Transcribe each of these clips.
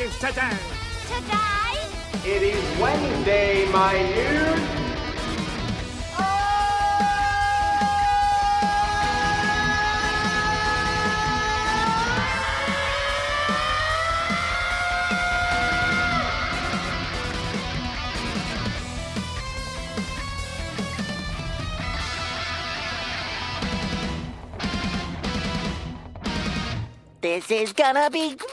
is today? Today? It is Wednesday, my dude. This is gonna be great!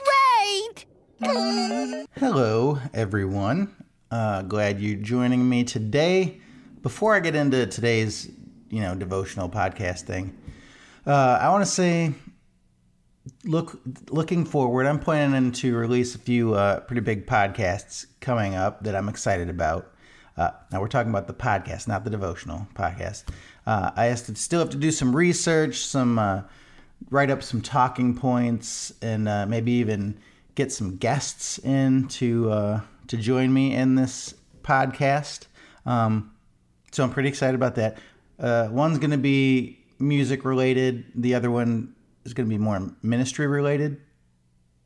Hello, everyone. Uh, glad you're joining me today. Before I get into today's, you know, devotional podcast thing, uh, I want to say, look, looking forward, I'm planning to release a few uh, pretty big podcasts coming up that I'm excited about. Uh, now we're talking about the podcast, not the devotional podcast. Uh, I have to, still have to do some research, some uh, write up some talking points, and uh, maybe even get some guests in to uh, to join me in this podcast. Um, so I'm pretty excited about that. Uh, one's going to be music related. The other one is going to be more ministry related.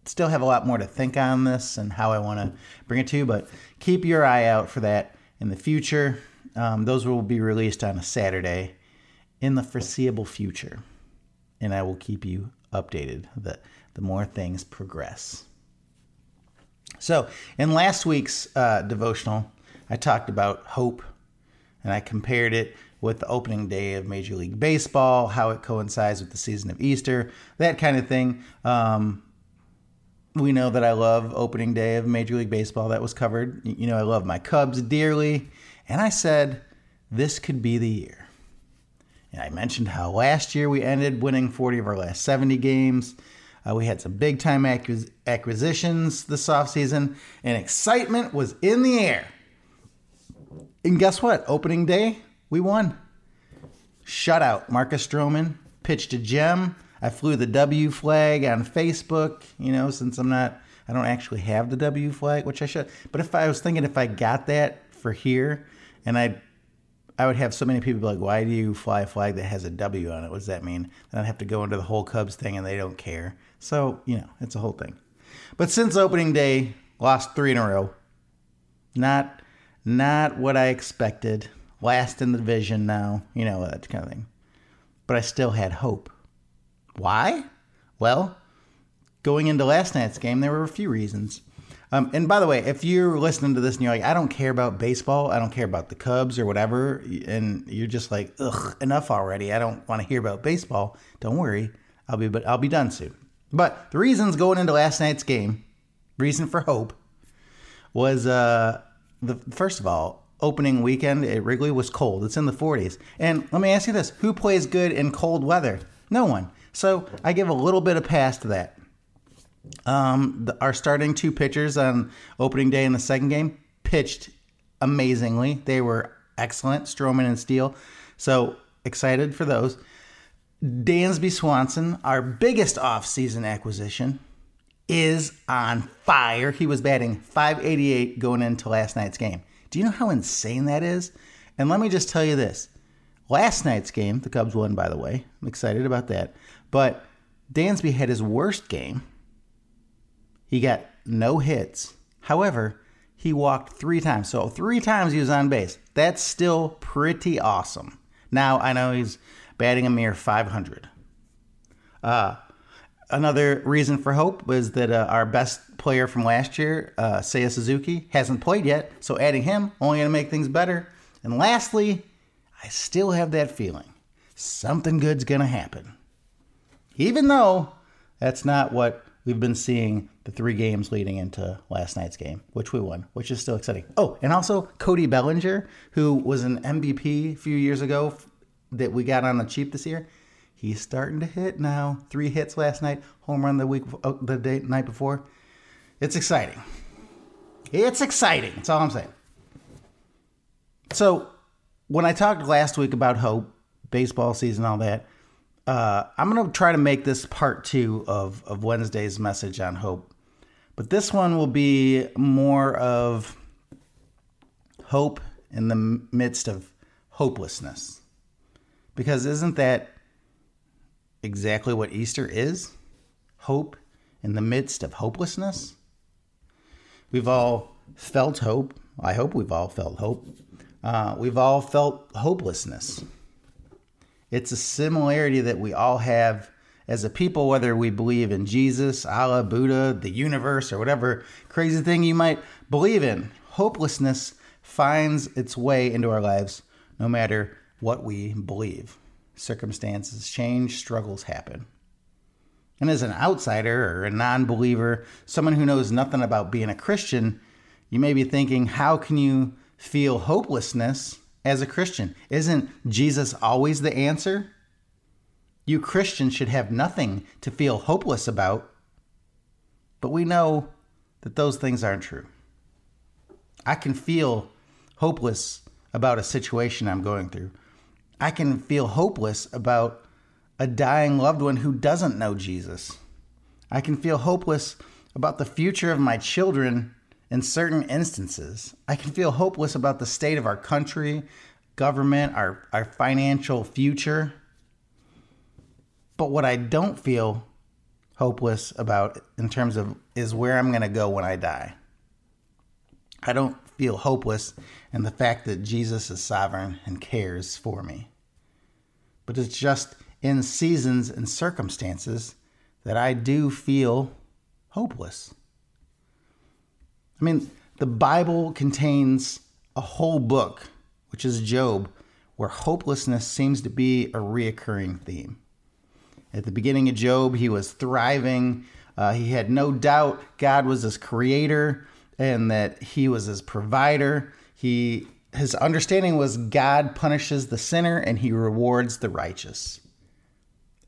Still have a lot more to think on this and how I want to bring it to you, but keep your eye out for that in the future. Um, those will be released on a Saturday in the foreseeable future, and I will keep you updated the the more things progress. So, in last week's uh, devotional, I talked about hope and I compared it with the opening day of Major League Baseball, how it coincides with the season of Easter, that kind of thing. Um, we know that I love opening day of Major League Baseball. That was covered. You know, I love my Cubs dearly. And I said, this could be the year. And I mentioned how last year we ended winning 40 of our last 70 games. Uh, we had some big time acquis- acquisitions this offseason, and excitement was in the air. And guess what? Opening day, we won. Shutout. Marcus Stroman pitched a gem. I flew the W flag on Facebook, you know, since I'm not, I don't actually have the W flag, which I should. But if I was thinking if I got that for here, and I I would have so many people be like, why do you fly a flag that has a W on it? What does that mean? Then I'd have to go into the whole Cubs thing and they don't care. So, you know, it's a whole thing. But since opening day, lost three in a row. Not not what I expected. Last in the division now, you know, that kind of thing. But I still had hope. Why? Well, going into last night's game, there were a few reasons. Um, and by the way, if you're listening to this and you're like, I don't care about baseball, I don't care about the Cubs or whatever, and you're just like, ugh, enough already. I don't want to hear about baseball. Don't worry, I'll be but I'll be done soon. But the reasons going into last night's game, reason for hope, was uh, the first of all, opening weekend at Wrigley was cold. It's in the 40s. And let me ask you this: Who plays good in cold weather? No one. So I give a little bit of pass to that. Um, the, our starting two pitchers on opening day in the second game pitched amazingly. They were excellent, Stroman and Steele. So excited for those. Dansby Swanson, our biggest offseason acquisition, is on fire. He was batting 588 going into last night's game. Do you know how insane that is? And let me just tell you this. Last night's game, the Cubs won, by the way. I'm excited about that. But Dansby had his worst game. He got no hits. However, he walked three times. So, three times he was on base. That's still pretty awesome. Now, I know he's batting a mere 500. Uh, another reason for hope was that uh, our best player from last year, uh, Seiya Suzuki, hasn't played yet. So, adding him only going to make things better. And lastly, I still have that feeling something good's going to happen. Even though that's not what we've been seeing the three games leading into last night's game, which we won, which is still exciting. Oh, and also Cody Bellinger, who was an MVP a few years ago that we got on the cheap this year. He's starting to hit now. Three hits last night, home run the week, oh, the day, night before. It's exciting. It's exciting. That's all I'm saying. So, when I talked last week about hope, baseball season, all that, uh, I'm going to try to make this part two of, of Wednesday's message on hope. But this one will be more of hope in the midst of hopelessness. Because isn't that exactly what Easter is? Hope in the midst of hopelessness? We've all felt hope. I hope we've all felt hope. Uh, we've all felt hopelessness. It's a similarity that we all have as a people, whether we believe in Jesus, Allah, Buddha, the universe, or whatever crazy thing you might believe in. Hopelessness finds its way into our lives no matter what we believe. Circumstances change, struggles happen. And as an outsider or a non believer, someone who knows nothing about being a Christian, you may be thinking, how can you feel hopelessness as a Christian? Isn't Jesus always the answer? You Christians should have nothing to feel hopeless about. But we know that those things aren't true. I can feel hopeless about a situation I'm going through. I can feel hopeless about a dying loved one who doesn't know Jesus. I can feel hopeless about the future of my children in certain instances. I can feel hopeless about the state of our country, government, our, our financial future. But what I don't feel hopeless about in terms of is where I'm going to go when I die. I don't feel hopeless in the fact that Jesus is sovereign and cares for me. But it's just in seasons and circumstances that I do feel hopeless. I mean, the Bible contains a whole book, which is Job, where hopelessness seems to be a reoccurring theme. At the beginning of Job, he was thriving. Uh, he had no doubt God was his creator and that he was his provider. He his understanding was God punishes the sinner and he rewards the righteous.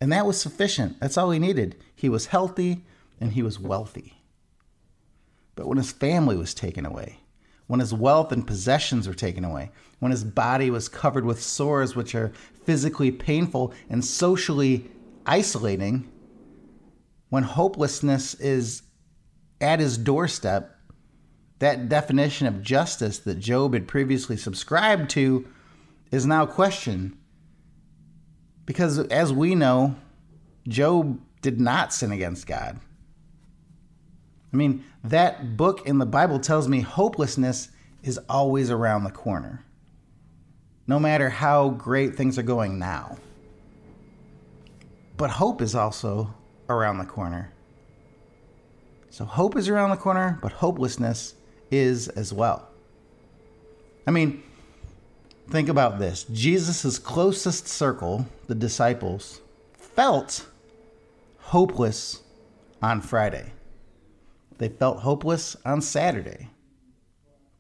And that was sufficient. That's all he needed. He was healthy and he was wealthy. But when his family was taken away, when his wealth and possessions were taken away, when his body was covered with sores which are physically painful and socially isolating, when hopelessness is at his doorstep, that definition of justice that Job had previously subscribed to is now questioned. Because as we know, Job did not sin against God. I mean, that book in the Bible tells me hopelessness is always around the corner, no matter how great things are going now. But hope is also around the corner. So hope is around the corner, but hopelessness is as well. I mean, think about this Jesus' closest circle, the disciples, felt hopeless on Friday. They felt hopeless on Saturday.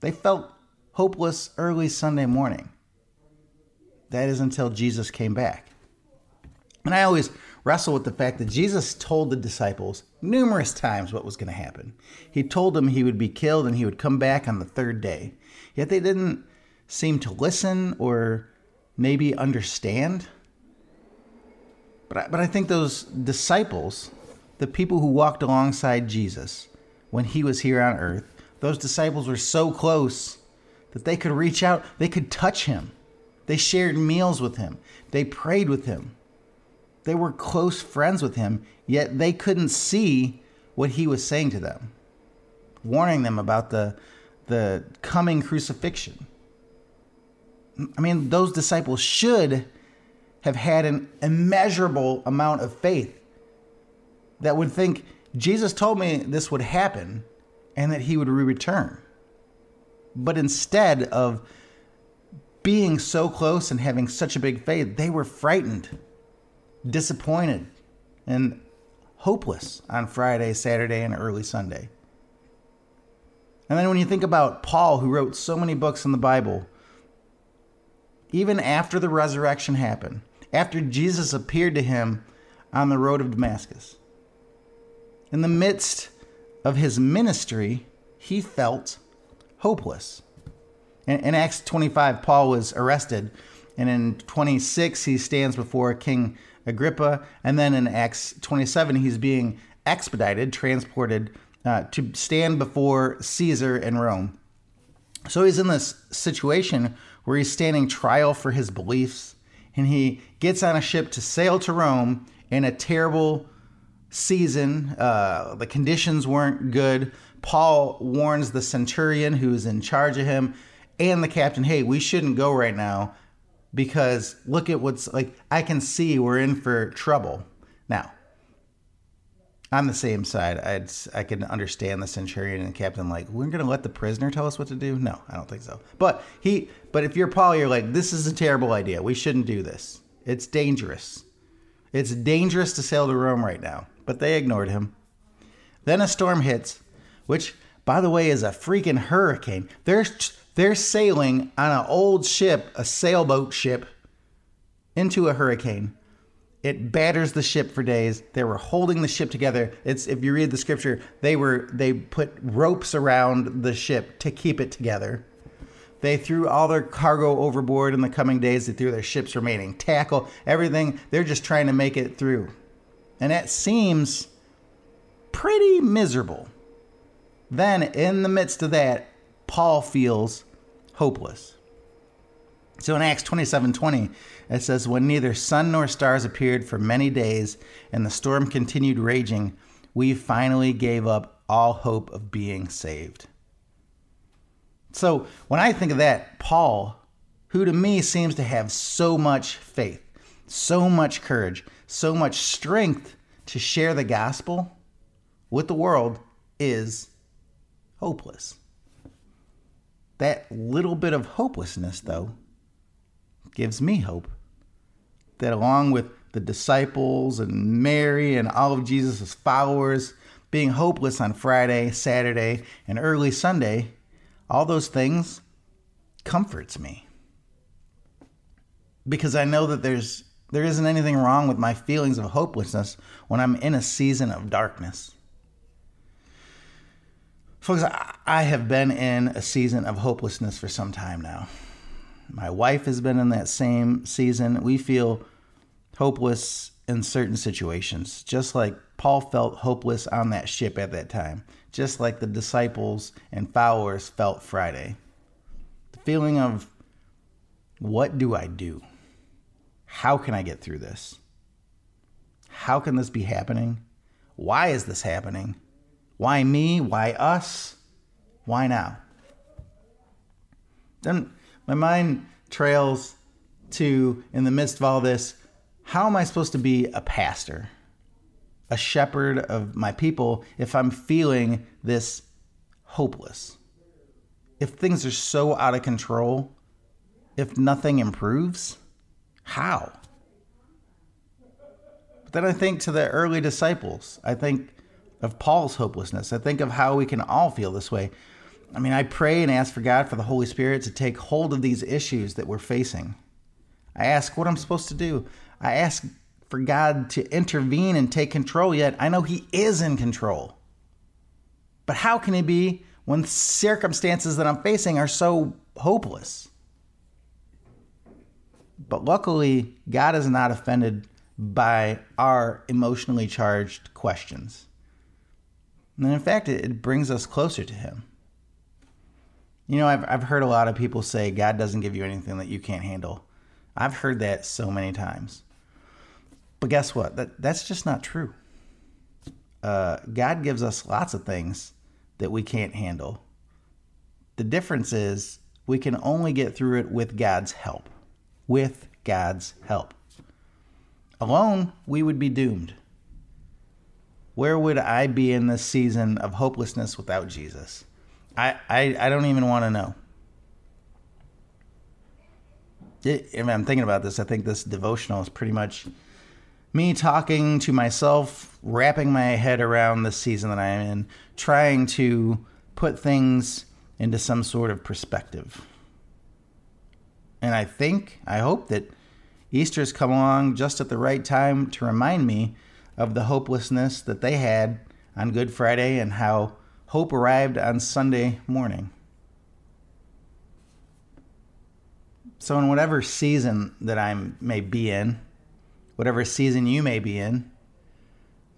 They felt hopeless early Sunday morning. That is until Jesus came back. And I always wrestle with the fact that Jesus told the disciples numerous times what was going to happen. He told them he would be killed and he would come back on the third day. Yet they didn't seem to listen or maybe understand. But I, but I think those disciples, the people who walked alongside Jesus when he was here on earth, those disciples were so close that they could reach out, they could touch him. They shared meals with him, they prayed with him. They were close friends with him, yet they couldn't see what he was saying to them, warning them about the, the coming crucifixion. I mean, those disciples should have had an immeasurable amount of faith that would think Jesus told me this would happen and that he would return. But instead of being so close and having such a big faith, they were frightened disappointed and hopeless on Friday, Saturday, and early Sunday. And then when you think about Paul, who wrote so many books in the Bible, even after the resurrection happened, after Jesus appeared to him on the road of Damascus, in the midst of his ministry, he felt hopeless. In, in Acts 25, Paul was arrested, and in 26, he stands before King Agrippa. And then in Acts 27, he's being expedited, transported uh, to stand before Caesar in Rome. So he's in this situation where he's standing trial for his beliefs, and he gets on a ship to sail to Rome in a terrible season. Uh, the conditions weren't good. Paul warns the centurion who is in charge of him and the captain, hey, we shouldn't go right now because look at what's like, I can see we're in for trouble. Now, on the same side, I'd, I can understand the centurion and the captain like, we're going to let the prisoner tell us what to do? No, I don't think so. But he, but if you're Paul, you're like, this is a terrible idea. We shouldn't do this. It's dangerous. It's dangerous to sail to Rome right now. But they ignored him. Then a storm hits, which, by the way, is a freaking hurricane. They're they're sailing on an old ship, a sailboat ship, into a hurricane. It batters the ship for days. They were holding the ship together. It's if you read the scripture, they were they put ropes around the ship to keep it together. They threw all their cargo overboard in the coming days. They threw their ship's remaining tackle, everything. They're just trying to make it through. And that seems pretty miserable. Then, in the midst of that, Paul feels hopeless. So in Acts 27 20, it says, When neither sun nor stars appeared for many days and the storm continued raging, we finally gave up all hope of being saved. So when I think of that, Paul, who to me seems to have so much faith, so much courage, so much strength to share the gospel with the world, is hopeless. That little bit of hopelessness, though, gives me hope that along with the disciples and Mary and all of Jesus' followers being hopeless on Friday, Saturday, and early Sunday, all those things comforts me. Because I know that there's there isn't anything wrong with my feelings of hopelessness when I'm in a season of darkness. Folks, I have been in a season of hopelessness for some time now. My wife has been in that same season. We feel hopeless in certain situations, just like Paul felt hopeless on that ship at that time, just like the disciples and followers felt Friday. The feeling of, what do I do? How can I get through this? How can this be happening? Why is this happening? Why me? Why us? Why now? Then my mind trails to, in the midst of all this, how am I supposed to be a pastor, a shepherd of my people, if I'm feeling this hopeless? If things are so out of control, if nothing improves, how? But then I think to the early disciples. I think of Paul's hopelessness. I think of how we can all feel this way. I mean, I pray and ask for God for the Holy Spirit to take hold of these issues that we're facing. I ask what I'm supposed to do. I ask for God to intervene and take control, yet I know He is in control. But how can He be when circumstances that I'm facing are so hopeless? But luckily, God is not offended by our emotionally charged questions. And in fact, it, brings us closer to Him. You know, I've, I've heard a lot of people say God doesn't give you anything that you can't handle. I've heard that so many times. But guess what? That, that's just not true. Uh, God gives us lots of things that we can't handle. The difference is we can only get through it with God's help. With God's help. Alone, we would be doomed. Where would I be in this season of hopelessness without Jesus? I, I, I don't even want to know. If I'm thinking about this, I think this devotional is pretty much me talking to myself, wrapping my head around the season that I am in, trying to put things into some sort of perspective. And I think, I hope that Easter's come along just at the right time to remind me of the hopelessness that they had on Good Friday and how hope arrived on Sunday morning. So, in whatever season that I may be in, whatever season you may be in,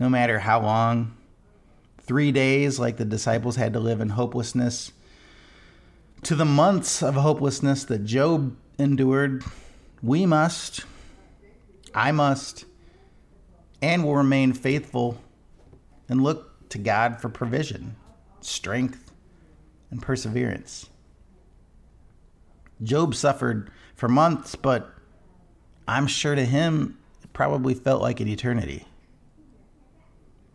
no matter how long, three days like the disciples had to live in hopelessness, to the months of hopelessness that Job endured, we must, I must, and will remain faithful and look to God for provision. strength, and perseverance. Job suffered for months, but I'm sure to him it probably felt like an eternity.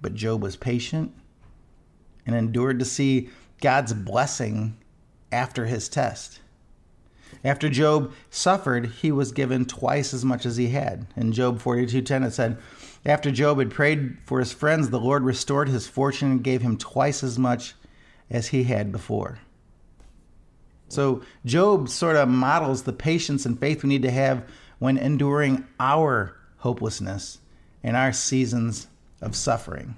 But Job was patient and endured to see God's blessing after his test. After Job suffered, he was given twice as much as he had. In Job 42:10 it said, "After Job had prayed for his friends, the Lord restored his fortune and gave him twice as much as he had before." So Job sort of models the patience and faith we need to have when enduring our hopelessness and our seasons of suffering.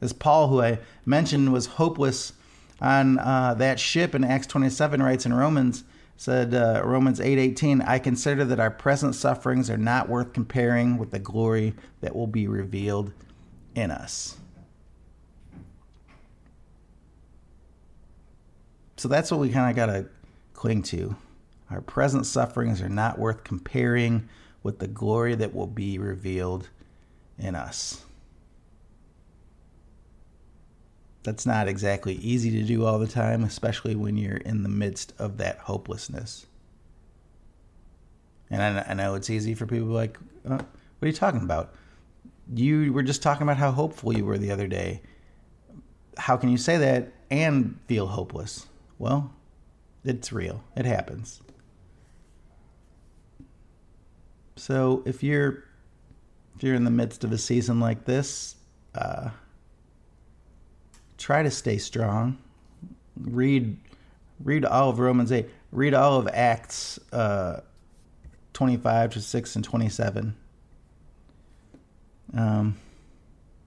As Paul, who I mentioned was hopeless on uh, that ship in Acts 27, writes in Romans, said uh, Romans 8:18, I consider that our present sufferings are not worth comparing with the glory that will be revealed in us. So that's what we kind of got to cling to. Our present sufferings are not worth comparing with the glory that will be revealed in us. That's not exactly easy to do all the time, especially when you're in the midst of that hopelessness. And I, know it's easy for people like, uh, what are you talking about? You were just talking about how hopeful you were the other day. How can you say that and feel hopeless? Well, it's real. It happens. So if you're if you're in the midst of a season like this, uh, try to stay strong. Read read all of Romans eight. Read all of Acts uh, twenty five to six and twenty seven. Um,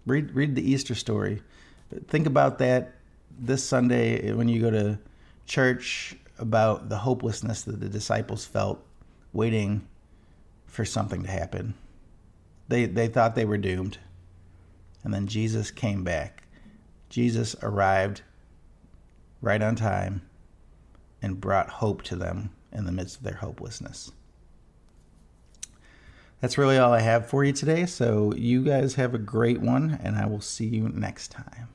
read read the Easter story. Think about that this Sunday when you go to church about the hopelessness that the disciples felt waiting for something to happen. They they thought they were doomed. And then Jesus came back. Jesus arrived right on time and brought hope to them in the midst of their hopelessness. That's really all I have for you today. So, you guys have a great one, and I will see you next time.